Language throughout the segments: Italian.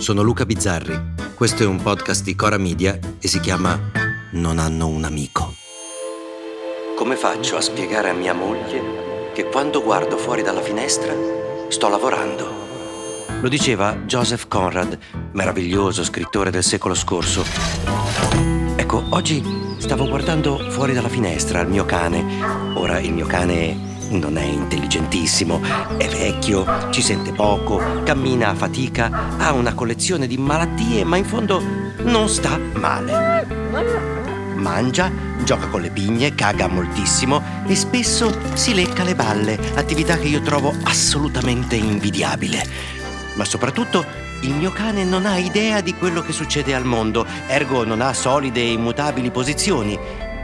sono Luca Bizzarri. Questo è un podcast di Cora Media e si chiama Non hanno un amico. Come faccio a spiegare a mia moglie che quando guardo fuori dalla finestra sto lavorando? Lo diceva Joseph Conrad, meraviglioso scrittore del secolo scorso. Ecco, oggi stavo guardando fuori dalla finestra il mio cane. Ora il mio cane non è intelligentissimo, è vecchio, ci sente poco, cammina a fatica, ha una collezione di malattie, ma in fondo non sta male. Mangia, gioca con le pigne, caga moltissimo e spesso si lecca le balle, attività che io trovo assolutamente invidiabile. Ma soprattutto il mio cane non ha idea di quello che succede al mondo, ergo non ha solide e immutabili posizioni.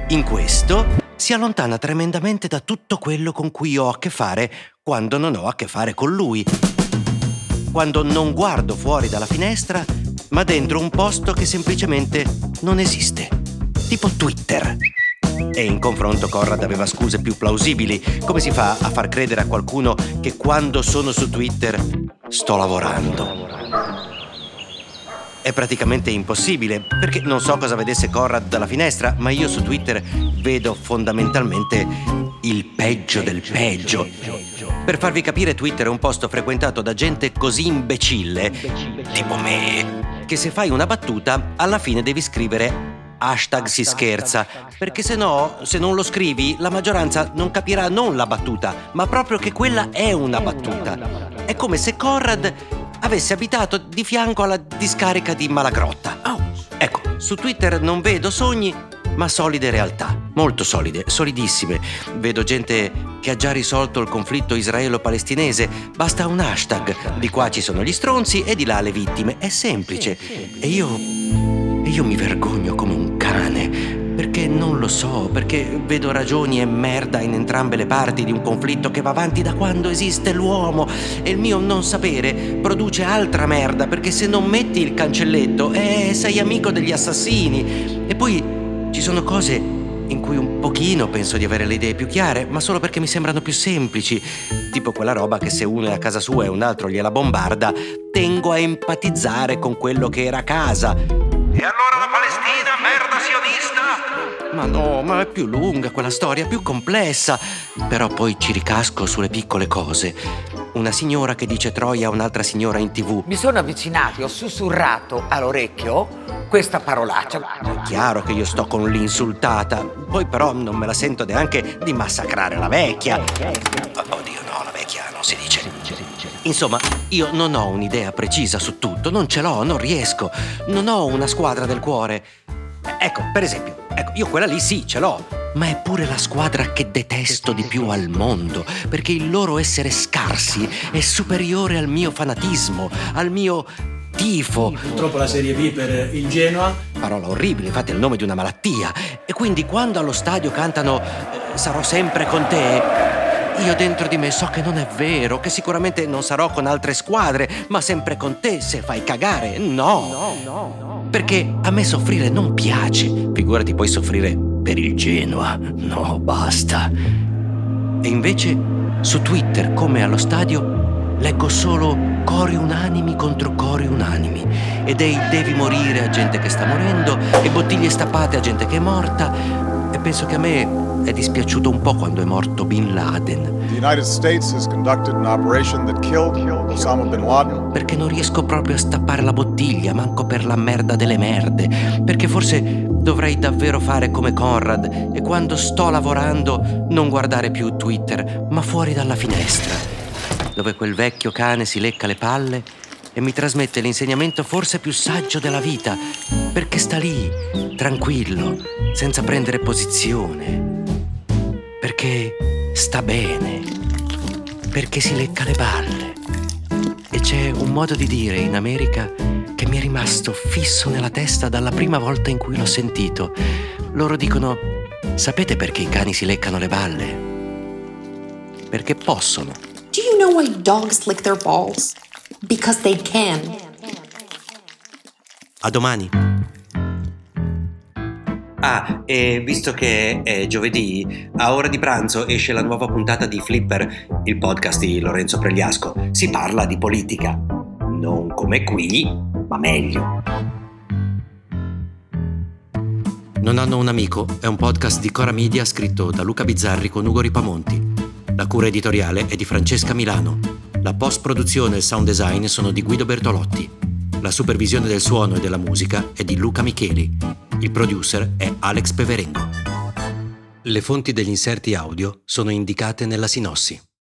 In questo si allontana tremendamente da tutto quello con cui ho a che fare quando non ho a che fare con lui. Quando non guardo fuori dalla finestra, ma dentro un posto che semplicemente non esiste. Tipo Twitter. E in confronto Conrad aveva scuse più plausibili. Come si fa a far credere a qualcuno che quando sono su Twitter sto lavorando? È praticamente impossibile, perché non so cosa vedesse Conrad dalla finestra, ma io su Twitter vedo fondamentalmente il peggio del peggio. Per farvi capire, Twitter è un posto frequentato da gente così imbecille, tipo me, che se fai una battuta, alla fine devi scrivere hashtag si scherza, perché se no, se non lo scrivi, la maggioranza non capirà non la battuta, ma proprio che quella è una battuta. È come se Conrad avesse abitato di fianco alla discarica di Malagrotta. Oh. Ecco, su Twitter non vedo sogni, ma solide realtà. Molto solide, solidissime. Vedo gente che ha già risolto il conflitto israelo-palestinese. Basta un hashtag. Di qua ci sono gli stronzi e di là le vittime. È semplice. E io. E io mi vergogno come un perché non lo so, perché vedo ragioni e merda in entrambe le parti di un conflitto che va avanti da quando esiste l'uomo e il mio non sapere produce altra merda perché se non metti il cancelletto, eh, sei amico degli assassini. E poi ci sono cose in cui un pochino penso di avere le idee più chiare, ma solo perché mi sembrano più semplici, tipo quella roba che se uno è a casa sua e un altro gliela bombarda, tengo a empatizzare con quello che era a casa. E allora la Palestina, merda sionista? Ma no, ma è più lunga quella storia, più complessa. Però poi ci ricasco sulle piccole cose. Una signora che dice troia a un'altra signora in tv. Mi sono avvicinato e ho sussurrato all'orecchio questa parolaccia. È chiaro che io sto con l'insultata. Poi però non me la sento neanche di massacrare la vecchia. Oddio no, la vecchia non si dice. Insomma, io non ho un'idea precisa su tutto, non ce l'ho, non riesco. Non ho una squadra del cuore. Ecco, per esempio, ecco, io quella lì sì, ce l'ho. Ma è pure la squadra che detesto di più al mondo, perché il loro essere scarsi è superiore al mio fanatismo, al mio tifo. Purtroppo la Serie B per il Genoa. Parola orribile, infatti è il nome di una malattia. E quindi quando allo stadio cantano eh, Sarò sempre con te, io dentro di me so che non è vero, che sicuramente non sarò con altre squadre, ma sempre con te se fai cagare. No, no, no, no. Perché a me soffrire non piace. Figurati poi soffrire per il Genoa. No, basta. E invece su Twitter, come allo stadio, leggo solo cori unanimi contro cori unanimi e dei devi morire a gente che sta morendo e bottiglie stappate a gente che è morta e penso che a me è dispiaciuto un po' quando è morto Bin Laden. Bin. Perché non riesco proprio a stappare la bottiglia, manco per la merda delle merde. Perché forse dovrei davvero fare come Conrad e quando sto lavorando non guardare più Twitter, ma fuori dalla finestra, dove quel vecchio cane si lecca le palle e mi trasmette l'insegnamento forse più saggio della vita, perché sta lì, tranquillo, senza prendere posizione perché sta bene, perché si lecca le balle. E c'è un modo di dire in America che mi è rimasto fisso nella testa dalla prima volta in cui l'ho sentito. Loro dicono, sapete perché i cani si leccano le balle? Perché possono. Do you know why dogs lick their balls? Because they can. A domani. Ah, e visto che è giovedì, a ora di pranzo esce la nuova puntata di Flipper, il podcast di Lorenzo Pregliasco. Si parla di politica. Non come qui, ma meglio. Non hanno un amico è un podcast di Cora Media scritto da Luca Bizzarri con Ugo Ripamonti. La cura editoriale è di Francesca Milano. La post-produzione e il sound design sono di Guido Bertolotti. La supervisione del suono e della musica è di Luca Micheli. Il producer è Alex Peverengo. Le fonti degli inserti audio sono indicate nella sinossi.